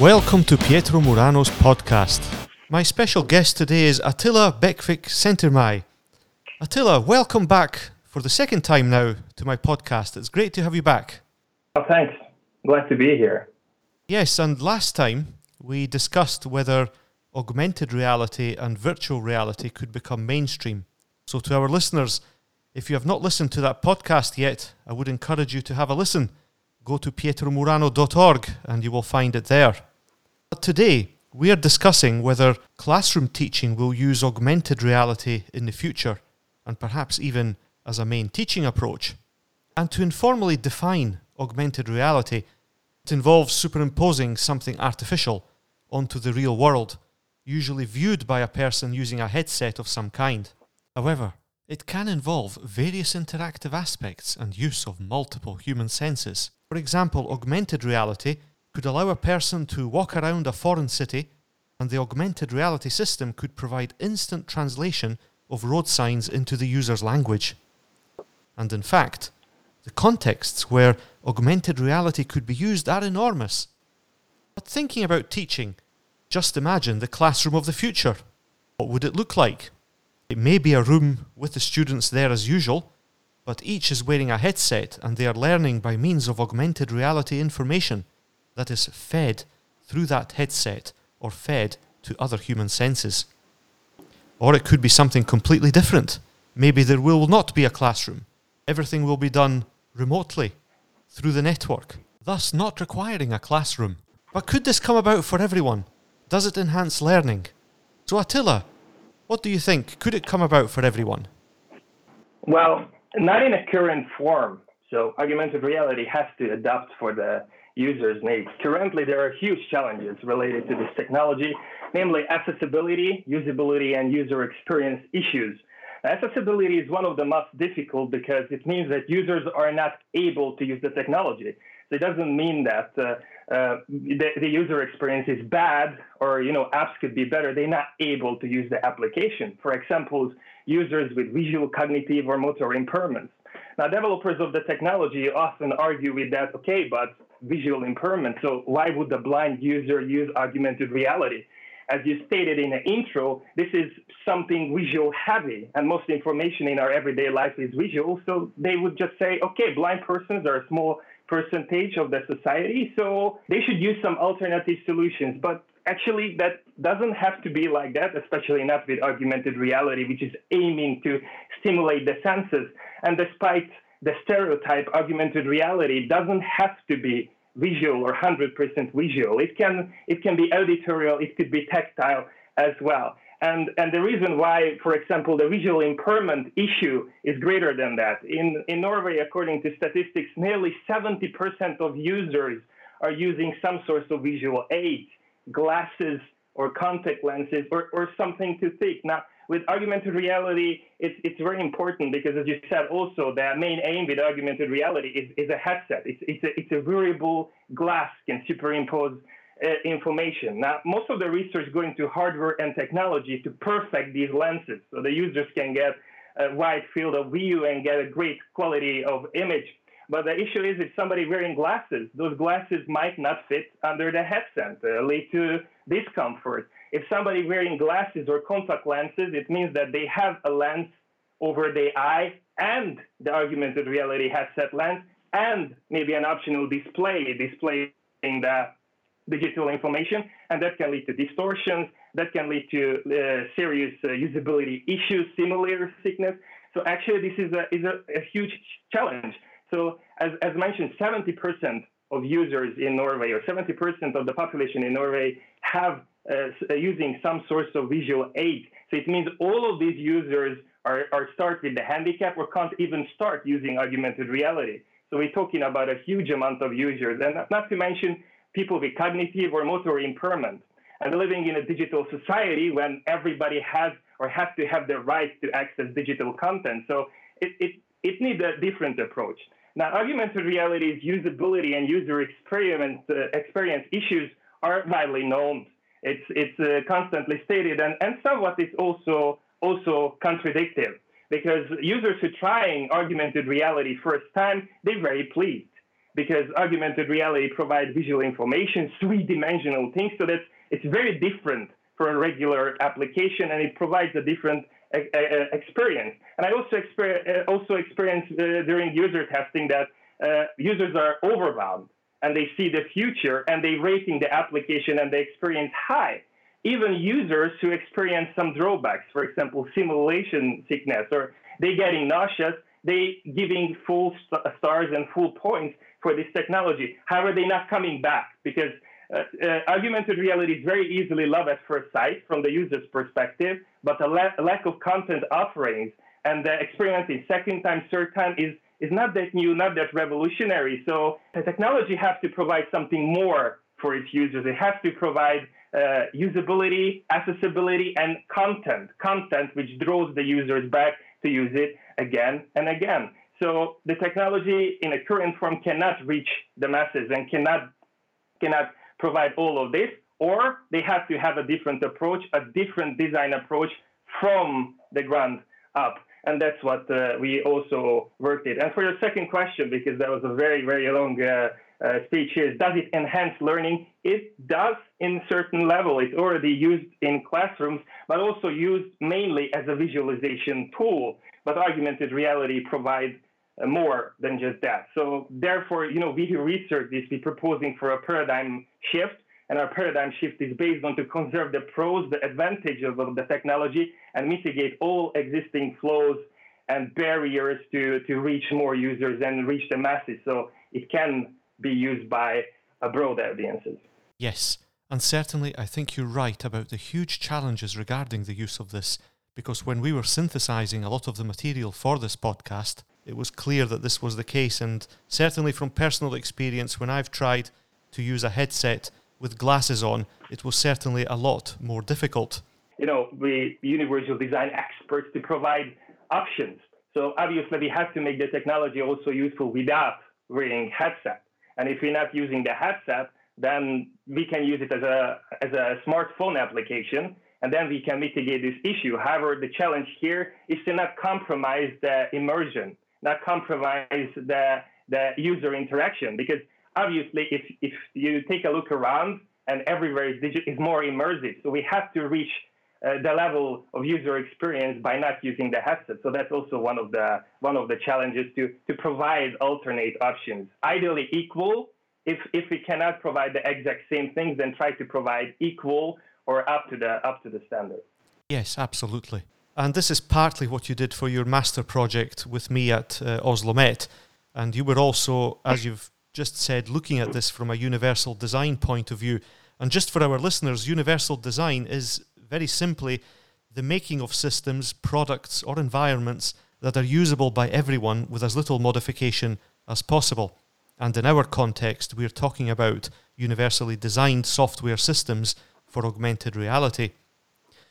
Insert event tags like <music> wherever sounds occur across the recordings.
Welcome to Pietro Murano's podcast. My special guest today is Attila Bekkvik Szentimrey. Attila, welcome back for the second time now to my podcast. It's great to have you back. Oh, thanks. Glad to be here. Yes, and last time we discussed whether augmented reality and virtual reality could become mainstream. So, to our listeners, if you have not listened to that podcast yet, I would encourage you to have a listen. Go to pietromurano.org and you will find it there. Today, we are discussing whether classroom teaching will use augmented reality in the future, and perhaps even as a main teaching approach. And to informally define augmented reality, it involves superimposing something artificial onto the real world, usually viewed by a person using a headset of some kind. However, it can involve various interactive aspects and use of multiple human senses. For example, augmented reality could allow a person to walk around a foreign city, and the augmented reality system could provide instant translation of road signs into the user's language. And in fact, the contexts where augmented reality could be used are enormous. But thinking about teaching, just imagine the classroom of the future. What would it look like? It may be a room with the students there as usual, but each is wearing a headset and they are learning by means of augmented reality information that is fed through that headset or fed to other human senses. Or it could be something completely different. Maybe there will not be a classroom. Everything will be done remotely through the network, thus not requiring a classroom. But could this come about for everyone? Does it enhance learning? So, Attila, what do you think? Could it come about for everyone? Well, not in a current form. So, augmented reality has to adapt for the users' needs. Currently, there are huge challenges related to this technology, namely accessibility, usability, and user experience issues. Accessibility is one of the most difficult because it means that users are not able to use the technology. So it doesn't mean that uh, uh, the, the, user experience is bad or you know apps could be better. They're not able to use the application. For example, users with visual, cognitive, or motor impairments. Now, developers of the technology often argue with that. Okay, but visual impairment. So why would the blind user use augmented reality? As you stated in the intro, this is something visual heavy, and most information in our everyday life is visual. So they would just say, okay, blind persons are a small percentage of the society, so they should use some alternative solutions. But actually, that doesn't have to be like that, especially not with augmented reality, which is aiming to stimulate the senses. And despite the stereotype augmented reality doesn't have to be visual or 100% visual. It can it can be editorial, it could be tactile as well. And, and the reason why, for example, the visual impairment issue is greater than that. In, in Norway, according to statistics, nearly 70% of users are using some sort of visual aid, glasses or contact lenses or, or something to think. Now, with augmented reality, it's, it's very important because, as you said, also the main aim with augmented reality is, is a headset. It's, it's, a, it's a variable glass can superimpose uh, information. Now, most of the research going to hardware and technology to perfect these lenses so the users can get a wide field of view and get a great quality of image. But the issue is if somebody wearing glasses, those glasses might not fit under the headset, uh, lead to discomfort. If somebody wearing glasses or contact lenses, it means that they have a lens over the eye and the augmented reality headset lens and maybe an optional display displaying the digital information, and that can lead to distortions, that can lead to uh, serious uh, usability issues, simulator sickness. So actually, this is a, is a, a huge challenge. So as, as mentioned, 70% of users in Norway or 70% of the population in Norway have using some source of visual aid. So it means all of these users are, are start with the handicap or can't even start using augmented reality. So we're talking about a huge amount of users, and not to mention people with cognitive or motor impairment. And living in a digital society when everybody has or has to have the right to access digital content. So it, it, it needs a different approach. Now, augmented reality's usability and user experience, uh, experience issues are widely known. It's it's uh, constantly stated, and and somewhat it's also also contradictive because users who trying augmented reality first time they're very pleased because augmented reality provides visual information, three-dimensional things, so that it's very different for a regular application, and it provides a different experience. And I also, exper- uh, also experienced uh, during user testing that uh, users are overwhelmed and they see the future and they rating the application and the experience high. Even users who experience some drawbacks, for example, simulation sickness or they getting nauseous, they giving full st- stars and full points for this technology. However, they're not coming back because uh, uh, augmented reality is very easily love at first sight from the user's perspective, but the la- lack of content offerings and the experimenting second time, third time is is not that new, not that revolutionary. So the technology has to provide something more for its users. It has to provide uh, usability, accessibility, and content, content which draws the users back to use it again and again. So the technology in a current form cannot reach the masses and cannot cannot provide all of this, or they have to have a different approach, a different design approach from the ground up. And that's what uh, we also worked it. And for your second question, because that was a very, very long uh, uh, speech here, does it enhance learning? It does in certain level. It's already used in classrooms, but also used mainly as a visualization tool. But augmented reality provides uh, more than just that. So therefore, you know, we who research this, we're proposing for a paradigm shift, and our paradigm shift is based on to conserve the pros, the advantages of, the technology, and mitigate all existing flaws and barriers to, to reach more users and reach the masses. So it can be used by a broad audiences. Yes, and certainly I think you're right about the huge challenges regarding the use of this, because when we were synthesizing a lot of the material for this podcast, it was clear that this was the case. And certainly from personal experience, when I've tried to use a headset with glasses on, it was certainly a lot more difficult. You know, we universal design experts to provide options. So obviously, we have to make the technology also useful without wearing headset. And if we're not using the headset, then we can use it as a as a smartphone application, and then we can mitigate this issue. However, the challenge here is to not compromise the immersion not compromise the, the user interaction. Because obviously, if, if you take a look around and everywhere is, is more immersive, so we have to reach uh, the level of user experience by not using the headset. So that's also one of the one of the challenges to to provide alternate options. Ideally equal. If if we cannot provide the exact same things, then try to provide equal or up to the up to the standard. Yes, absolutely. And this is partly what you did for your master project with me at uh, Oslo Met. And you were also, as you've just said, looking at this from a universal design point of view. And just for our listeners, universal design is very simply the making of systems, products, or environments that are usable by everyone with as little modification as possible. And in our context, we're talking about universally designed software systems for augmented reality.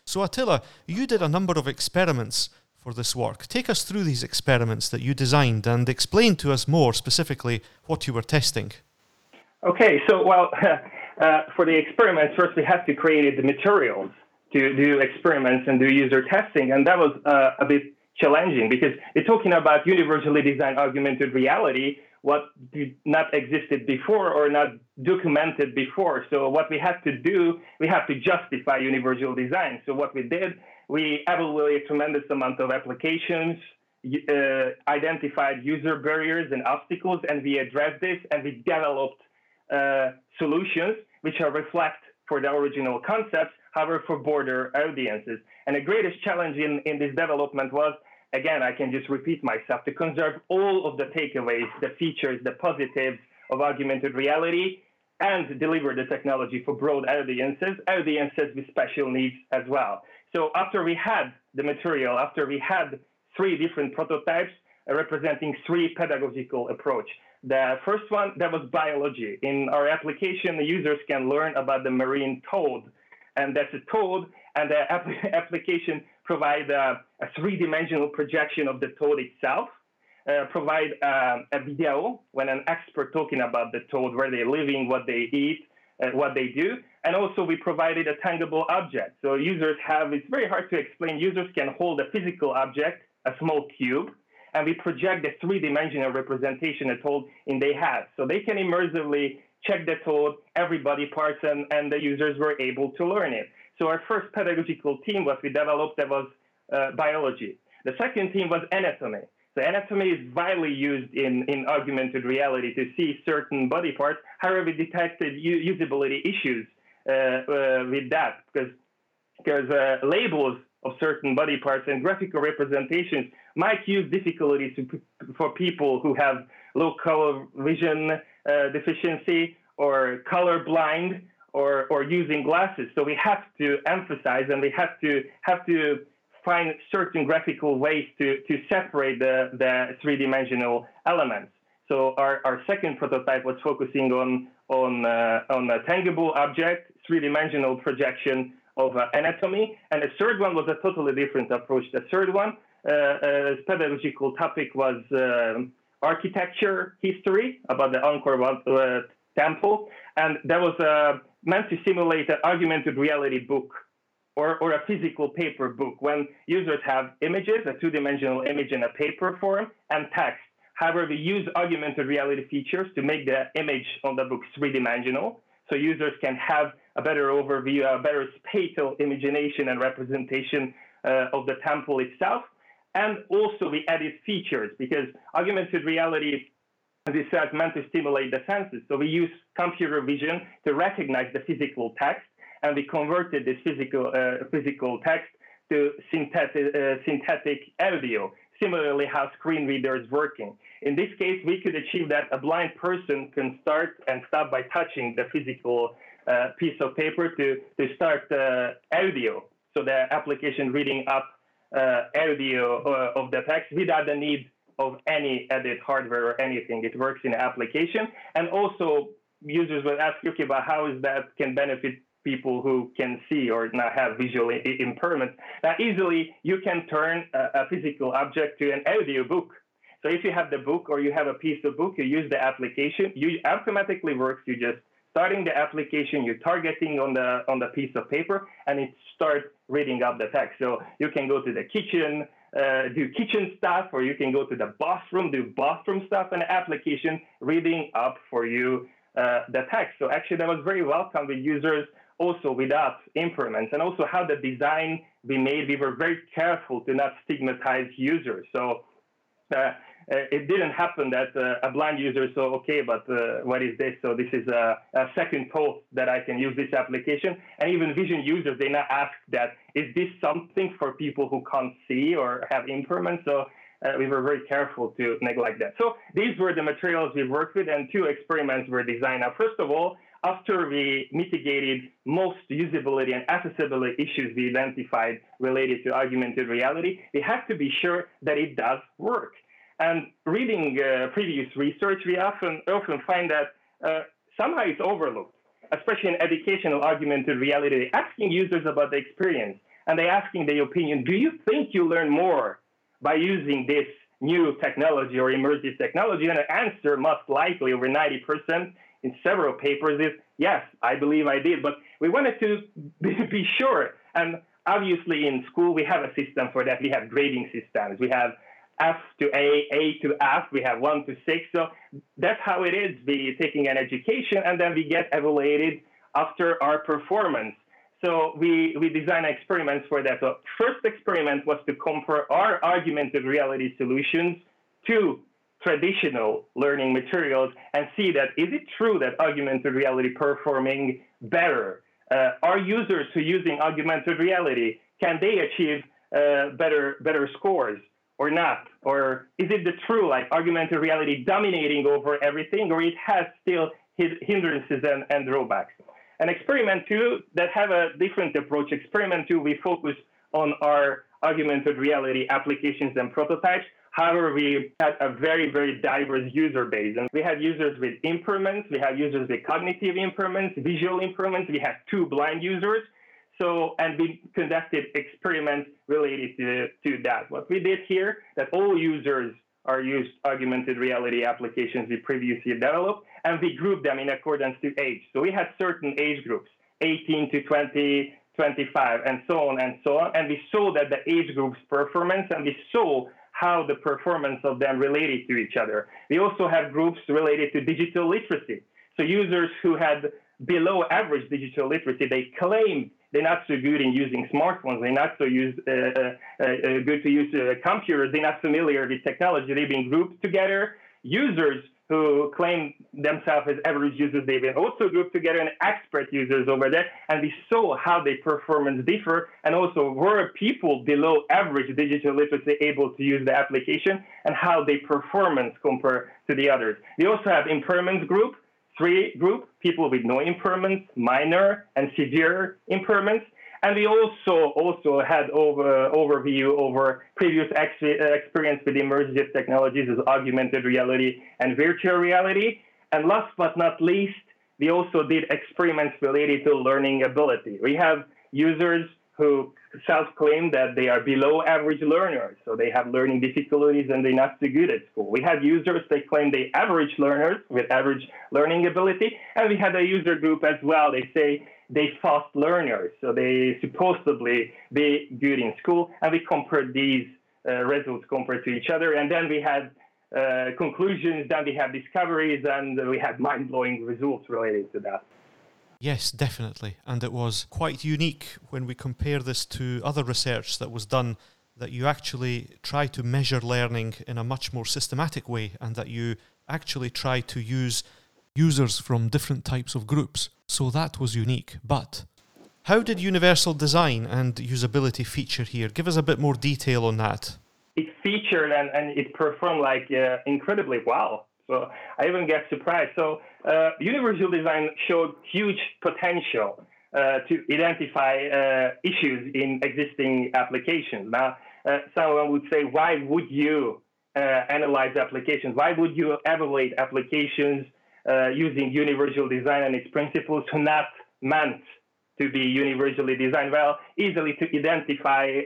So, Attila, you did a number of experiments for this work. Take us through these experiments that you designed and explain to us more specifically what you were testing. Okay, so, well, <laughs> uh, for the experiments, first we had to create the materials to do experiments and do user testing, and that was uh, a bit challenging because you're talking about universally designed augmented reality what did not existed before or not documented before. So what we had to do, we have to justify universal design. So what we did, we evaluated a tremendous amount of applications, uh, identified user barriers and obstacles, and we addressed this, and we developed uh, solutions which are reflect for the original concepts, however, for broader audiences. And the greatest challenge in, in this development was again, I can just repeat myself to conserve all of the takeaways, the features, the positives of augmented reality and deliver the technology for broad audiences, audiences with special needs as well. So after we had the material, after we had three different prototypes uh, representing three pedagogical approach. The first one, that was biology. In our application, the users can learn about the marine toad. And that's a toad, and the <laughs> application provide a, a three-dimensional projection of the toad itself, uh, provide um, a video when an expert talking about the toad, where they're living, what they eat, uh, what they do. And also we provided a tangible object. So users have, it's very hard to explain, users can hold a physical object, a small cube, and we project the three-dimensional representation of toad in their head. So they can immersively check the toad, every body parts, and, and the users were able to learn it. So our first pedagogical team, what we developed, that was uh, biology. The second team was anatomy. So anatomy is widely used in, in augmented reality to see certain body parts. However, we detected usability issues with that because because uh, labels of certain body parts and graphical representations might use difficulties for people who have low color vision uh, deficiency or color blind or, or using glasses. So we have to emphasize and we have to have to find certain graphical ways to, to separate the, the three-dimensional elements. So our, our second prototype was focusing on on uh, on a tangible object, three-dimensional projection of uh, anatomy, and the third one was a totally different approach. The third one, uh, uh pedagogical topic was um, architecture history about the Angkor Wat uh, temple, and that was meant to simulate an augmented reality book or, or a physical paper book when users have images, a two-dimensional image in a paper form, and text. However, we use augmented reality features to make the image on the book three-dimensional, so users can have a better overview, a better spatial imagination and representation uh, of the temple itself. And also we added features because augmented reality as I said, meant to stimulate the senses. So we use computer vision to recognize the physical text, and we converted this physical uh, physical text to synthetic, uh, synthetic audio. Similarly, how screen reader is working. In this case, we could achieve that a blind person can start and stop by touching the physical piece of paper to, to start uh, audio. So the application reading up uh, audio uh, of the text without the need of any edit hardware or anything. It works in the application. And also users will ask, okay, but how is that can benefit people who can see or not have visual impairment? Now, easily you can turn a, a physical object to an audio book. So if you have the book or you have a piece of book, you use the application, you automatically works. You just starting the application, you're targeting on the on the piece of paper, and it starts reading up the text. So you can go to the kitchen, uh, do kitchen stuff, or you can go to the bathroom, do bathroom stuff, and application reading up for you uh, the text. So actually, that was very welcome with users also without impairments, and also how the design we made. We were very careful to not stigmatize users. So uh, it didn't happen that uh, a blind user saw, okay, but uh, what is this? So this is a, a, second thought that I can use this application. And even vision users, they now ask that, is this something for people who can't see or have impairment? So uh, we were very careful to neglect that. So these were the materials we worked with, and two experiments were designed. Now, first of all, after we mitigated most usability and accessibility issues we identified related to augmented reality, we have to be sure that it does work. And reading uh, previous research, we often often find that uh, somehow it's overlooked, especially in educational augmented reality. Asking users about the experience and they asking their opinion. Do you think you learn more by using this new technology or immersive technology? And the answer, most likely, over 90% in several papers, is yes, I believe I did. But we wanted to <laughs> be sure. And obviously, in school, we have a system for that. We have grading systems. We have F to A, A to F. We have one to six. So that's how it is. We taking an education and then we get evaluated after our performance. So we, we design experiments for that. So first experiment was to compare our augmented reality solutions to traditional learning materials and see that is it true that augmented reality performing better? Uh, are users who using augmented reality, can they achieve uh, better, better scores? Or not? Or is it the true, like augmented reality dominating over everything, or it has still hindrances and, and drawbacks? And experiment two that have a different approach. Experiment two, we focus on our augmented reality applications and prototypes. However, we had a very, very diverse user base. And we had users with impairments, we had users with cognitive impairments, visual impairments, we had two blind users, so, and we conducted experiments related to, to that. What we did here, that all users are used augmented reality applications we previously developed, and we grouped them in accordance to age. So we had certain age groups, 18 to 20, 25, and so on and so on. And we saw that the age groups performance, and we saw how the performance of them related to each other. We also have groups related to digital literacy. So users who had below average digital literacy, they claimed they're not so good in using smartphones. They're not so use, uh, uh, uh, good to use uh, computers. They're not familiar with technology. They've been grouped together. Users who claim themselves as average users, they've been also grouped together and expert users over there. And we saw how their performance differ and also were people below average digital literacy able to use the application and how their performance compare to the others. We also have impairments group three group, people with no impairments, minor and severe impairments. And we also also had over overview over previous ex- experience with immersive technologies as augmented reality and virtual reality. And last but not least, we also did experiments related to learning ability. We have users who self-claim that they are below average learners, so they have learning difficulties and they're not so good at school. We had users that claim they average learners with average learning ability, and we had a user group as well. They say they fast learners, so they supposedly be good in school, and we compared these uh, results compared to each other, and then we had uh, conclusions, then we have discoveries, and we had mind-blowing results related to that. Yes, definitely. And it was quite unique when we compare this to other research that was done that you actually try to measure learning in a much more systematic way and that you actually try to use users from different types of groups. So that was unique. But how did universal design and usability feature here? Give us a bit more detail on that. It featured and, and it performed like uh, incredibly well. So I even get surprised. So uh, universal design showed huge potential uh, to identify uh, issues in existing applications. Now, uh, someone would say, why would you uh, analyze applications? Why would you evaluate applications uh, using universal design and its principles who not meant to be universally designed? Well, easily to identify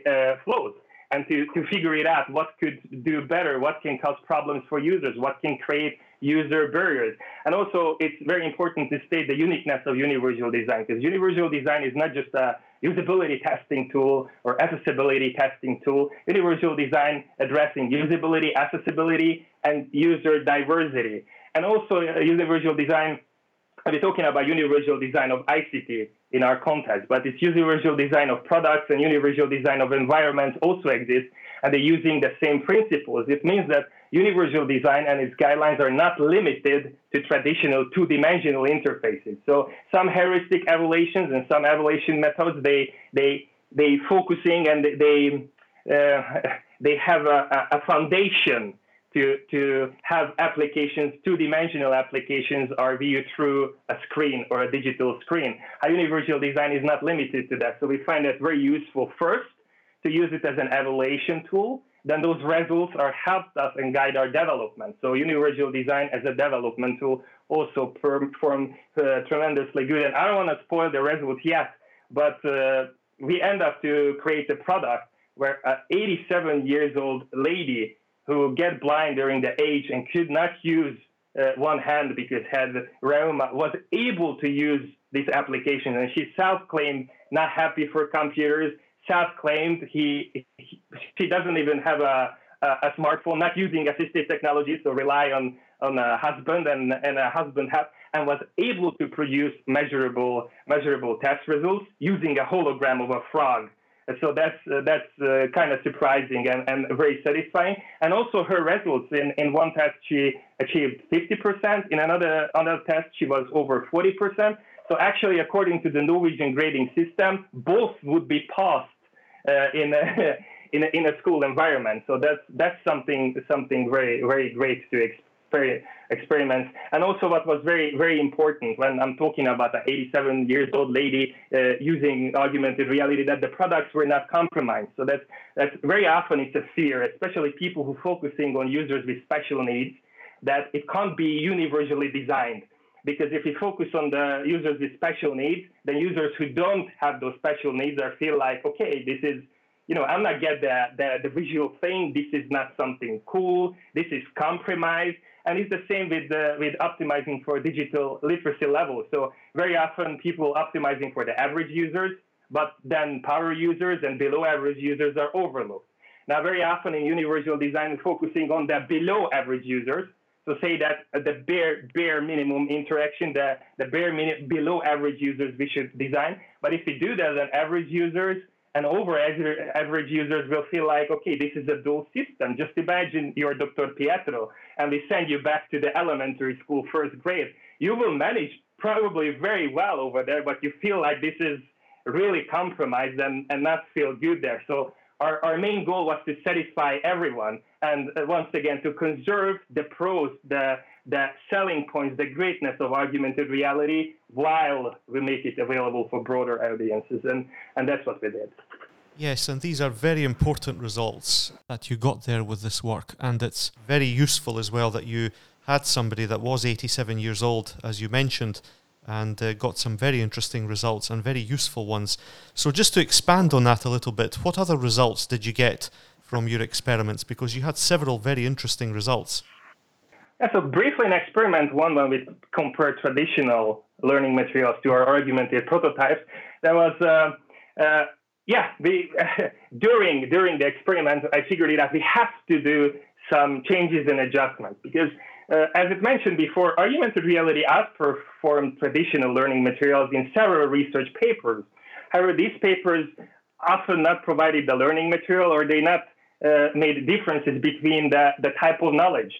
flaws and to, to figure it out what could do better, what can cause problems for users, what can create user barriers. And also, it's very important to state the uniqueness of universal design because universal design is not just a usability testing tool or accessibility testing tool. Universal design addressing usability, accessibility, and user diversity. And also, uh, universal design we're talking about universal design of ICT in our context, but it's universal design of products and universal design of environments also exist, and they're using the same principles. It means that universal design and its guidelines are not limited to traditional two-dimensional interfaces. So some heuristic evaluations and some evaluation methods, they they they focusing and they uh, <laughs> they have a, a foundation to, to have applications, two-dimensional applications are viewed through a screen or a digital screen. Our universal design is not limited to that. So we find that very useful first to use it as an evaluation tool. Then those results are helped us and guide our development. So universal design as a development tool also perform uh, tremendously good. And I don't want to spoil the results yet, but uh, we end up to create a product where an 87 years old lady who get blind during the age and could not use uh, one hand because had reuma was able to use this application. And she self-claimed not happy for computers self-claimed he, he she doesn't even have a, a, a smartphone not using assistive technology so rely on on a husband and and a husband have and was able to produce measurable measurable test results using a hologram of a frog so that's uh, that's uh, kind of surprising and, and very satisfying. And also her results in, in one test she achieved 50%. In another another test she was over 40%. So actually, according to the Norwegian grading system, both would be passed uh, in a, <laughs> in a, in a school environment. So that's that's something something very very great to experience experiments. And also, what was very, very important when I'm talking about an 87 years old lady uh, using augmented reality, that the products were not compromised. So that's, that's very often it's a fear, especially people who focusing on users with special needs, that it can't be universally designed. Because if you focus on the users with special needs, then users who don't have those special needs are feel like, okay, this is you know, I'm not get the, the, the visual thing. This is not something cool. This is compromise. And it's the same with, uh, with optimizing for digital literacy level. So very often people optimizing for the average users, but then power users and below average users are overlooked. Now, very often in universal design, focusing on the below average users. So say that the bare bare minimum interaction, the, the bare minute below average users we should design. But if we do that, then average users and over average users will feel like, okay, this is a dual system. Just imagine you're Dr. Pietro and we send you back to the elementary school first grade. You will manage probably very well over there, but you feel like this is really compromised and, and not feel good there. So our, our main goal was to satisfy everyone and uh, once again to conserve the pros, the, the selling points, the greatness of augmented reality while we make it available for broader audiences. And, and that's what we did. Yes, and these are very important results that you got there with this work. And it's very useful as well that you had somebody that was 87 years old, as you mentioned, and uh, got some very interesting results and very useful ones. So, just to expand on that a little bit, what other results did you get from your experiments? Because you had several very interesting results. Yeah, so briefly, an experiment one when we compared traditional learning materials to our augmented prototypes. There was, uh, uh, yeah, we <laughs> during during the experiment, I figured it out. We have to do some changes and adjustments because uh, as it mentioned before, augmented reality outperformed traditional learning materials in several research papers. However, these papers often not provided the learning material or they not uh, made differences between the, the type of knowledge.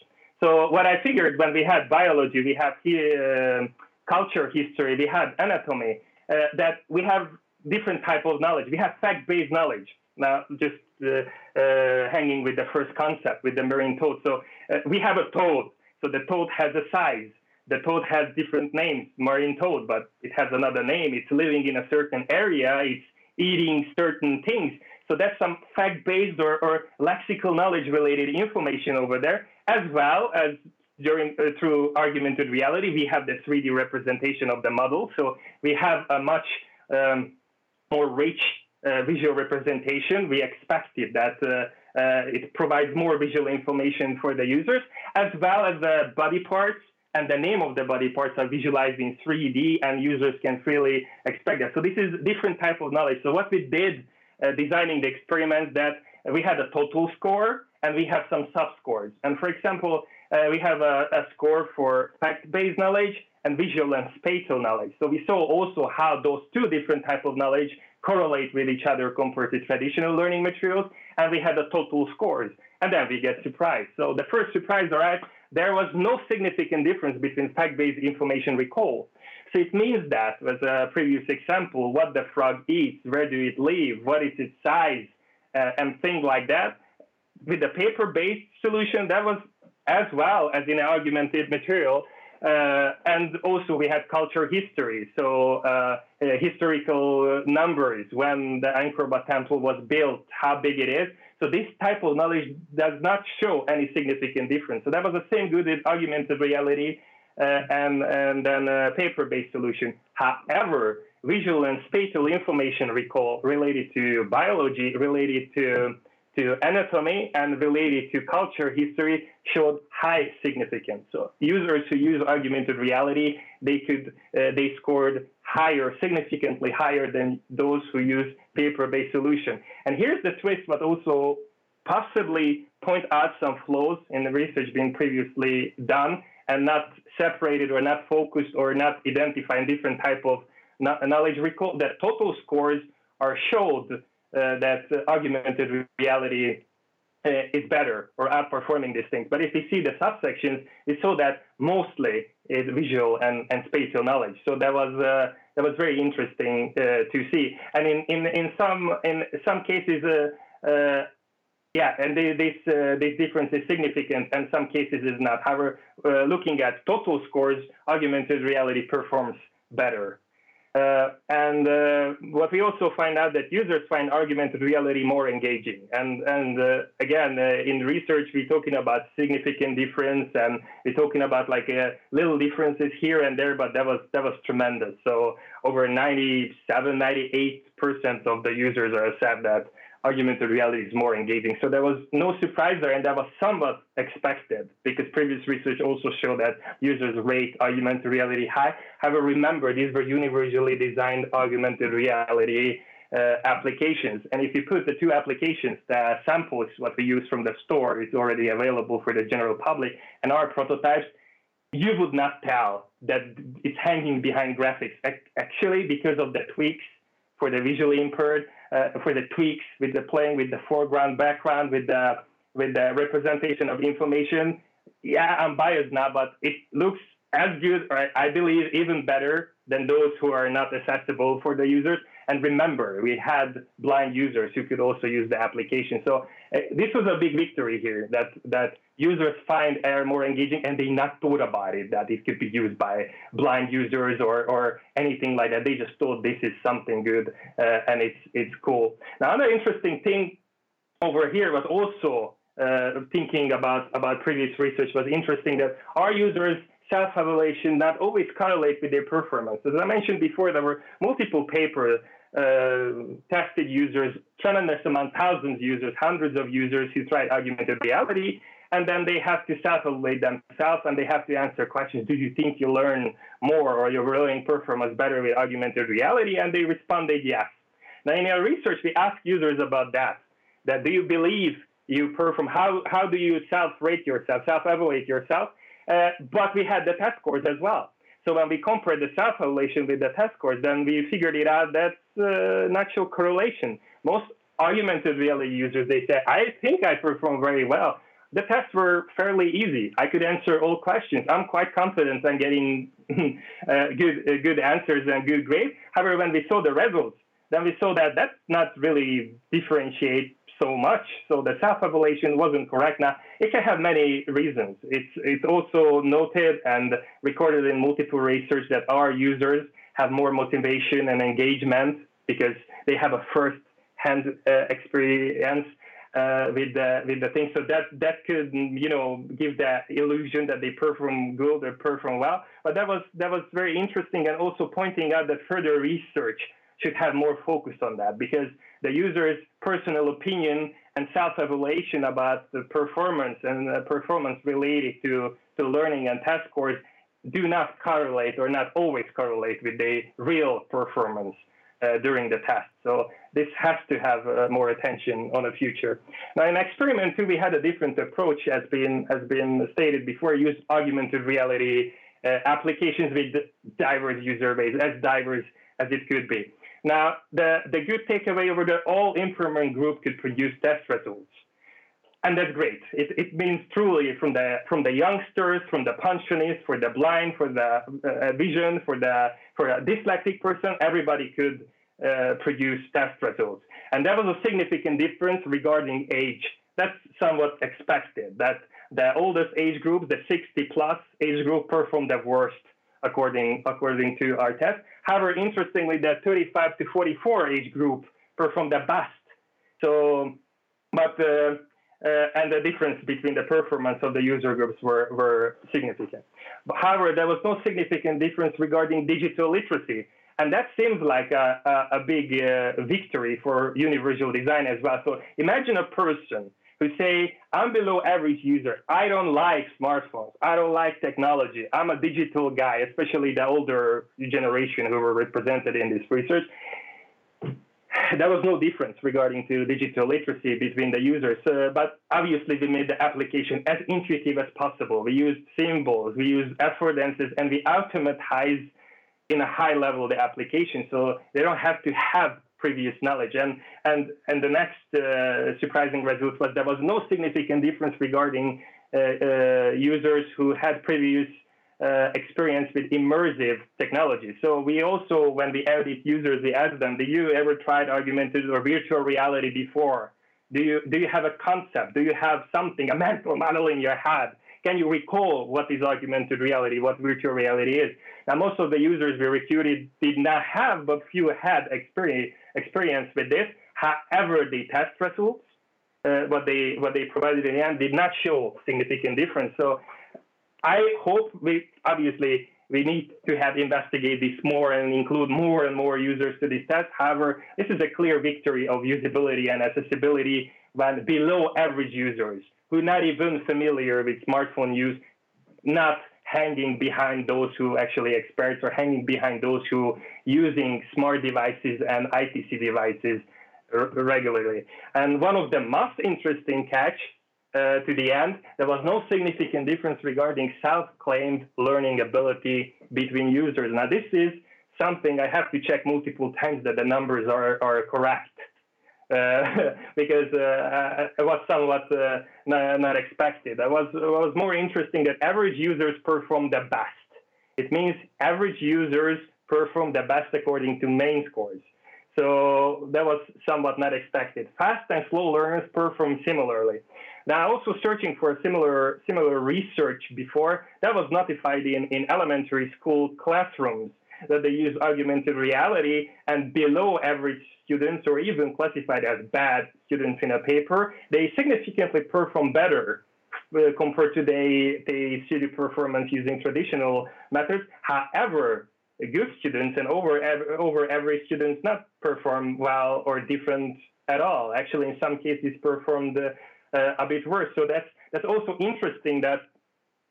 So what I figured when we had biology, we have uh, culture history, we had anatomy, uh, that we have different type of knowledge. We have fact-based knowledge. Now, just uh, uh, hanging with the first concept with the marine toad. So we have a toad so the toad has a size. The toad has different names, marine toad, but it has another name. It's living in a certain area. It's eating certain things. So that's some fact-based or, or lexical knowledge-related information over there, as well as during uh, through augmented reality, we have the 3D representation of the model. So we have a much um, more rich uh, visual representation. We expected that uh, uh, it provides more visual information for the users, as well as the body parts and the name of the body parts are visualized in 3D, and users can freely expect that. So this is different type of knowledge. So what we did uh, designing the experiment that we had a total score and we have some sub-scores. And for example, uh, we have a, a score for fact-based knowledge and visual and spatial knowledge. So we saw also how those two different type of knowledge correlate with each other compared to traditional learning materials, and we had the total scores. And then we get surprised. So the first surprise, all right, there was no significant difference between fact-based information recall. So it means that, as a previous example, what the frog eats, where do it live, what is its size, uh, and things like that. With the paper-based solution, that was as well as in augmented material, uh, and also we had culture history, so uh, uh, historical numbers when the Angkor temple was built, how big it is. So this type of knowledge does not show any significant difference. So that was the same good with augmented reality uh, and, and then a paper-based solution. However, visual and spatial information recall related to biology, related to to anatomy and related to culture history showed high significance. So users who use augmented reality, they could uh, they scored higher, significantly higher than those who use paper-based solution. And here's the twist, but also possibly point out some flaws in the research being previously done and not separated or not focused or not identifying different type of knowledge recall. That total scores are showed uh, that augmented reality uh, is better or outperforming these things. But if we see the subsections, it's so that mostly is visual and, and spatial knowledge. So that was uh, that was very interesting uh, to see. And in, in, in some in some cases, uh, uh, yeah, and this this difference is significant, and some cases is not. However, looking at total scores, augmented reality performs better. Uh, and uh, what we also find out that users find augmented reality more engaging. And, and uh, again, uh, in research, we're talking about significant difference and we're talking about like uh, little differences here and there, but that was, that was tremendous. So over 97, 98% of the users are said that augmented reality is more engaging. So there was no surprise there, and that was somewhat expected because previous research also showed that users rate augmented reality high. However, remember, these were universally designed augmented reality uh, applications. And if you put the two applications, the samples, what we use from the store, is already available for the general public, and our prototypes, you would not tell that it's hanging behind graphics. Actually, because of the tweaks for the visually impaired, uh, for the tweaks with the playing with the foreground, background, with the with the representation of information. Yeah, I'm biased now, but it looks as good, or I believe even better than those who are not accessible for the users. And remember, we had blind users who could also use the application. So uh, this was a big victory here that, that users find AR more engaging and they not thought about it, that it could be used by blind users or, or anything like that. They just thought this is something good uh, and it's, it's cool. Now, another interesting thing over here was also uh, thinking about, about previous research was interesting that our users self-evaluation not always correlate with their performance. As I mentioned before, there were multiple papers uh, tested users, tremendous amount, thousands of users, hundreds of users who tried augmented reality, and then they have to self-evaluate themselves and they have to answer questions. Do you think you learn more or your learning performance better with augmented reality? And they responded yes. Now in our research, we asked users about that. That do you believe you perform? How how do you self-rate yourself, self-evaluate yourself? Uh, but we had the test scores as well. So when we compared the self-evaluation with the test scores, then we figured it out that's uh, natural correlation. Most augmented reality users, they say, I think I perform very well. The tests were fairly easy. I could answer all questions. I'm quite confident in getting <laughs> uh, good, uh, good answers and good grades. However, when we saw the results, then we saw that that's not really differentiate so much. So the self-evaluation wasn't correct. Now, it can have many reasons. It's, it's also noted and recorded in multiple research that our users have more motivation and engagement because they have a first-hand uh, experience uh, with the with the thing. So that that could you know give the illusion that they perform good or perform well. But that was that was very interesting and also pointing out that further research should have more focus on that because the user's personal opinion and self-evaluation about the performance and the performance related to, to learning and test scores do not correlate or not always correlate with the real performance uh, during the test. So this has to have uh, more attention on the future. Now in experiment two, we had a different approach as been, has been stated before, use augmented reality uh, applications with diverse user base, as diverse as it could be. Now, the, the good takeaway over the all improvement group could produce test results. And that's great. It, it means truly from the from the youngsters, from the pensionists, for the blind, for the uh, vision, for the for a dyslexic person, everybody could uh, produce test results. And there was a significant difference regarding age. That's somewhat expected. That the oldest age group, the 60 plus age group, performed the worst according according to our test. However, interestingly, the 35 to 44 age group performed the best. So, but uh, uh, and the difference between the performance of the user groups were, were significant. But however, there was no significant difference regarding digital literacy. And that seems like a, a, a big uh, victory for universal design as well. So imagine a person who say, I'm below average user. I don't like smartphones. I don't like technology. I'm a digital guy, especially the older generation who were represented in this research. <laughs> There was no difference regarding to digital literacy between the users, uh, but obviously we made the application as intuitive as possible. We used symbols, we used affordances, and we automatize in a high level the application so they don't have to have previous knowledge. And, and, and the next uh, surprising result was there was no significant difference regarding uh, uh, users who had previous uh, experience with immersive technology. So we also, when we audit users, we ask them, do you ever tried augmented or virtual reality before? Do you, do you have a concept? Do you have something, a mental model in your head? Can you recall what is augmented reality, what virtual reality is? Now, most of the users we recruited did not have, but few had experience, experience with this. However, the test results, uh, what they what they provided in the end, did not show significant difference. So, I hope we obviously we need to have investigate this more and include more and more users to this test. However, this is a clear victory of usability and accessibility when below average users who are not even familiar with smartphone use, not hanging behind those who actually experts or hanging behind those who using smart devices and ITC devices regularly. And one of the most interesting catch uh, to the end, there was no significant difference regarding self-claimed learning ability between users. Now, this is something I have to check multiple times that the numbers are, are correct. Uh, <laughs> because uh, it was somewhat uh, not, not, expected. It was, it was more interesting that average users perform the best. It means average users perform the best according to main scores. So that was somewhat not expected. Fast and slow learners perform similarly. Now, also searching for similar similar research before that was notified in, in elementary school classrooms that they use augmented reality and below average students or even classified as bad students in a paper, they significantly perform better uh, compared to the, the study performance using traditional methods. However, good students and over over average students not perform well or different at all. Actually, in some cases, performed uh, a bit worse. So that's that's also interesting that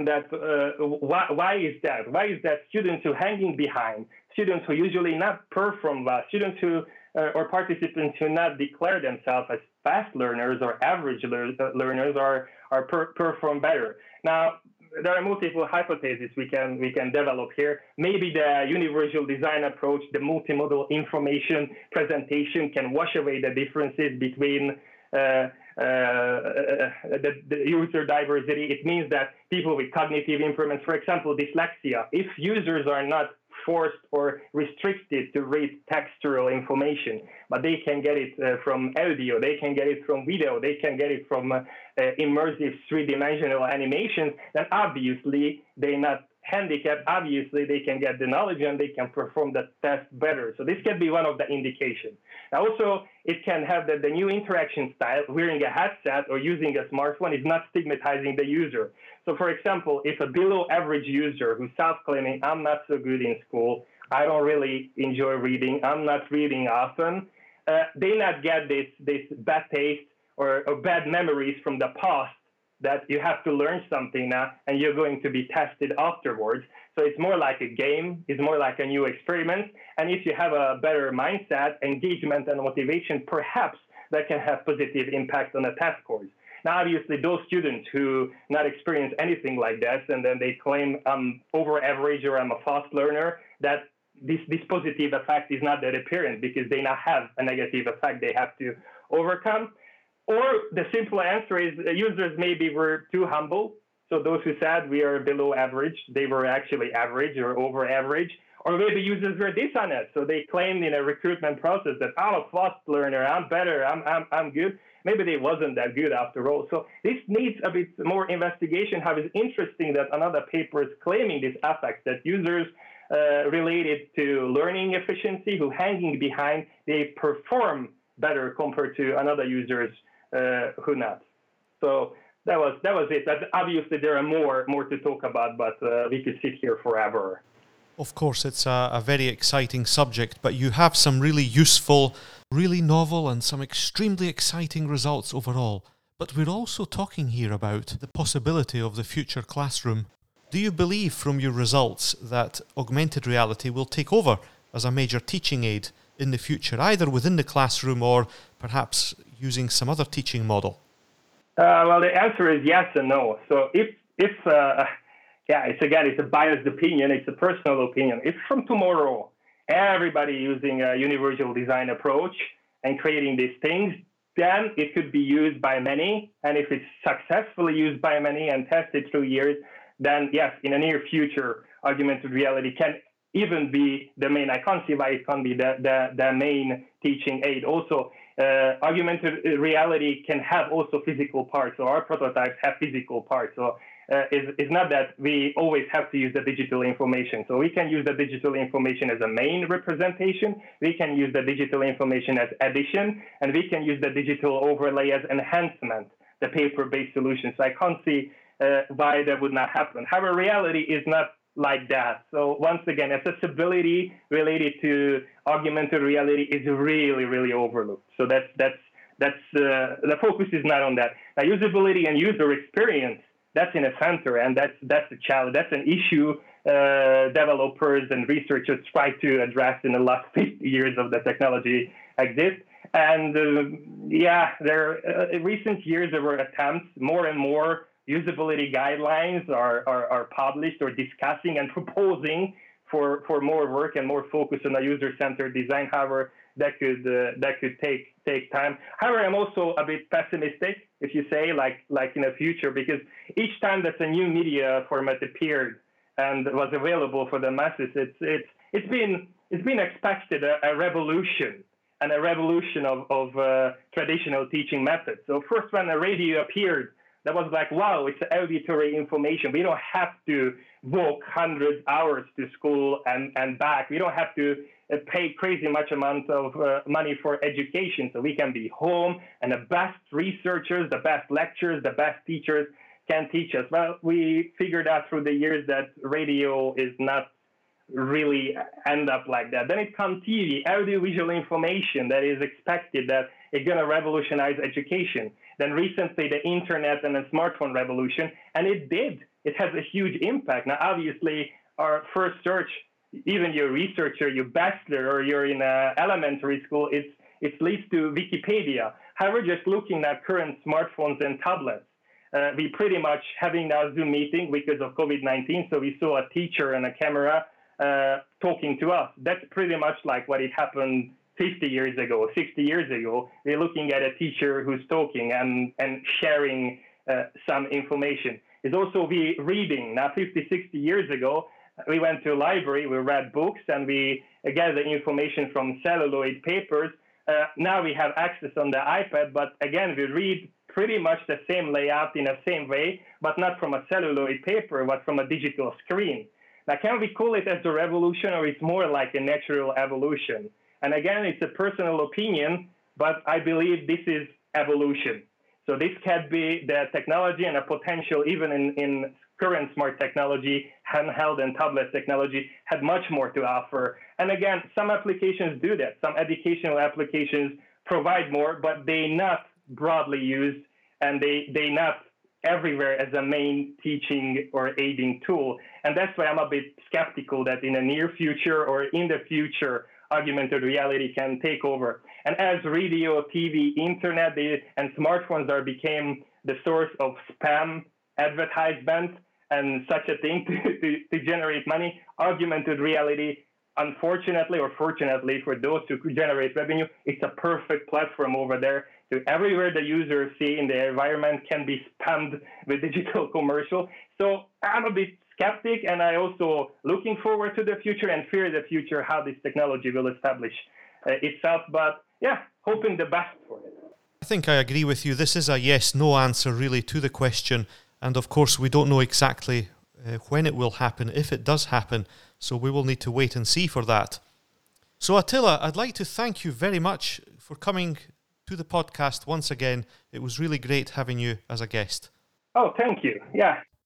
that uh, why, why is that? Why is that students who hanging behind, students who usually not perform well, students who uh, or participants who not declare themselves as fast learners or average learners are are per perform better. Now there are multiple hypotheses we can we can develop here. Maybe the universal design approach, the multimodal information presentation, can wash away the differences between uh, uh, the, the, user diversity. It means that people with cognitive impairments, for example, dyslexia, if users are not forced or restricted to read textual information, but they can get it uh, from audio, they can get it from video, they can get it from uh, uh, immersive three-dimensional animations, then obviously they're not handicapped. Obviously, they can get the knowledge and they can perform the test better. So this can be one of the indications. Also, it can have that the new interaction style, wearing a headset or using a smartphone, is not stigmatizing the user. So, for example, if a below average user who's self claiming, I'm not so good in school, I don't really enjoy reading, I'm not reading often, uh, they not get this, this bad taste or, or bad memories from the past that you have to learn something now and you're going to be tested afterwards. So it's more like a game, it's more like a new experiment. And if you have a better mindset, engagement, and motivation, perhaps that can have positive impact on the test scores. Now, obviously, those students who not experience anything like this and then they claim I'm over average or I'm a fast learner, that this, this positive effect is not that apparent because they now have a negative effect they have to overcome. Or the simple answer is users maybe were too humble. So those who said we are below average, they were actually average or over average. Or maybe users were dishonest. So they claimed in a recruitment process that I'm a fast learner, I'm better, I'm, I'm, I'm good maybe they wasn't that good after all. So this needs a bit more investigation. How is interesting that another paper is claiming this effect that users uh, related to learning efficiency who hanging behind they perform better compared to another users who not. So that was that was it. But obviously there are more more to talk about, but uh, we could sit here forever. Of course, it's a, a very exciting subject, but you have some really useful really novel and some extremely exciting results overall. But we're also talking here about the possibility of the future classroom. Do you believe from your results that augmented reality will take over as a major teaching aid in the future, either within the classroom or perhaps using some other teaching model? Uh, well, the answer is yes and no. So if if uh, yeah, it's again it's a biased opinion, it's a personal opinion. If from tomorrow everybody using a universal design approach and creating these things, then it could be used by many. And if it's successfully used by many and tested through years, then yes, in the near future, augmented reality can even be the main. I can't see why it can't be the, the, the main teaching aid. Also, uh, augmented reality can have also physical parts. So our prototypes have physical parts. So uh, is, is not that we always have to use the digital information. So we can use the digital information as a main representation, we can use the digital information as addition, and we can use the digital overlay as enhancement, the paper-based solution. So I can't see uh, why that would not happen. However, reality is not like that. So once again, accessibility related to augmented reality is really, really overlooked. So that's that's that's uh, the focus is not on that. Now, usability and user experience that's in a center, and that's that's a challenge. That's an issue uh, developers and researchers try to address in the last <laughs> 50 years of the technology exist. And uh, yeah, there uh, in recent years there were attempts more and more usability guidelines are, are, are published or discussing and <laughs> proposing for, for more work and more focus on a user-centered design. However, that could uh, that could take take time. However, I'm also a bit pessimistic, if you say, like like in the future, because each time that a new media format appeared and was available for the masses, it's it's it's been it's been expected a, a revolution and a revolution of of uh, traditional teaching methods. So first, when the radio appeared, that was like, wow, it's auditory information. We don't have to walk hundreds hours to school and, and back. We don't have to uh, pay crazy much amount of uh, money for education. So we can be home and the best researchers, the best lecturers, the best teachers can teach us. Well, we figured out through the years that radio is not really end up like that. Then it comes TV, audiovisual information that is expected that it's going to revolutionize education. Then recently the internet and the smartphone revolution, and it did. It has a huge impact. Now, obviously, our first search, even your researcher, your bachelor, or you're in a elementary school, it's it leads to Wikipedia. However, just looking at current smartphones and tablets, uh, we pretty much having now Zoom meeting because of COVID-19. So we saw a teacher and a camera uh, talking to us. That's pretty much like what it happened 50 years ago, 60 years ago. We're looking at a teacher who's talking and, and sharing uh, some information. It's also the reading. Now, 50, 60 years ago, we went to a library, we read books, and we gathered information from celluloid papers. Uh, now we have access on the iPad, but again, we read pretty much the same layout in the same way, but not from a celluloid paper, but from a digital screen. Now, can we call it as a revolution or it's more like a natural evolution? And again, it's a personal opinion, but I believe this is evolution. So this can be the technology and a potential, even in, in current smart technology, handheld and tablet technology, had much more to offer. And again, some applications do that. Some educational applications provide more, but they not broadly used and they they not everywhere as a main teaching or aiding tool. And that's why I'm a bit skeptical that in the near future or in the future, augmented reality can take over. And as radio, TV, internet, they, and smartphones are became the source of spam advertisements and such a thing <laughs> to, to, to generate money, augmented reality unfortunately or fortunately for those who generate revenue, it's a perfect platform over there so everywhere the users see in the environment can be spammed with <laughs> digital commercial. So I'm a bit skeptic and I also looking forward to the future and fear the future how this technology will establish uh, itself. But yeah, hoping the best for it. I think I agree with you. This is a yes no answer really to the question. And of course, we don't know exactly uh, when it will happen, if it does happen. So we will need to wait and see for that. So, Attila, I'd like to thank you very much for coming to the podcast once again. It was really great having you as a guest. Oh, thank you. Yeah.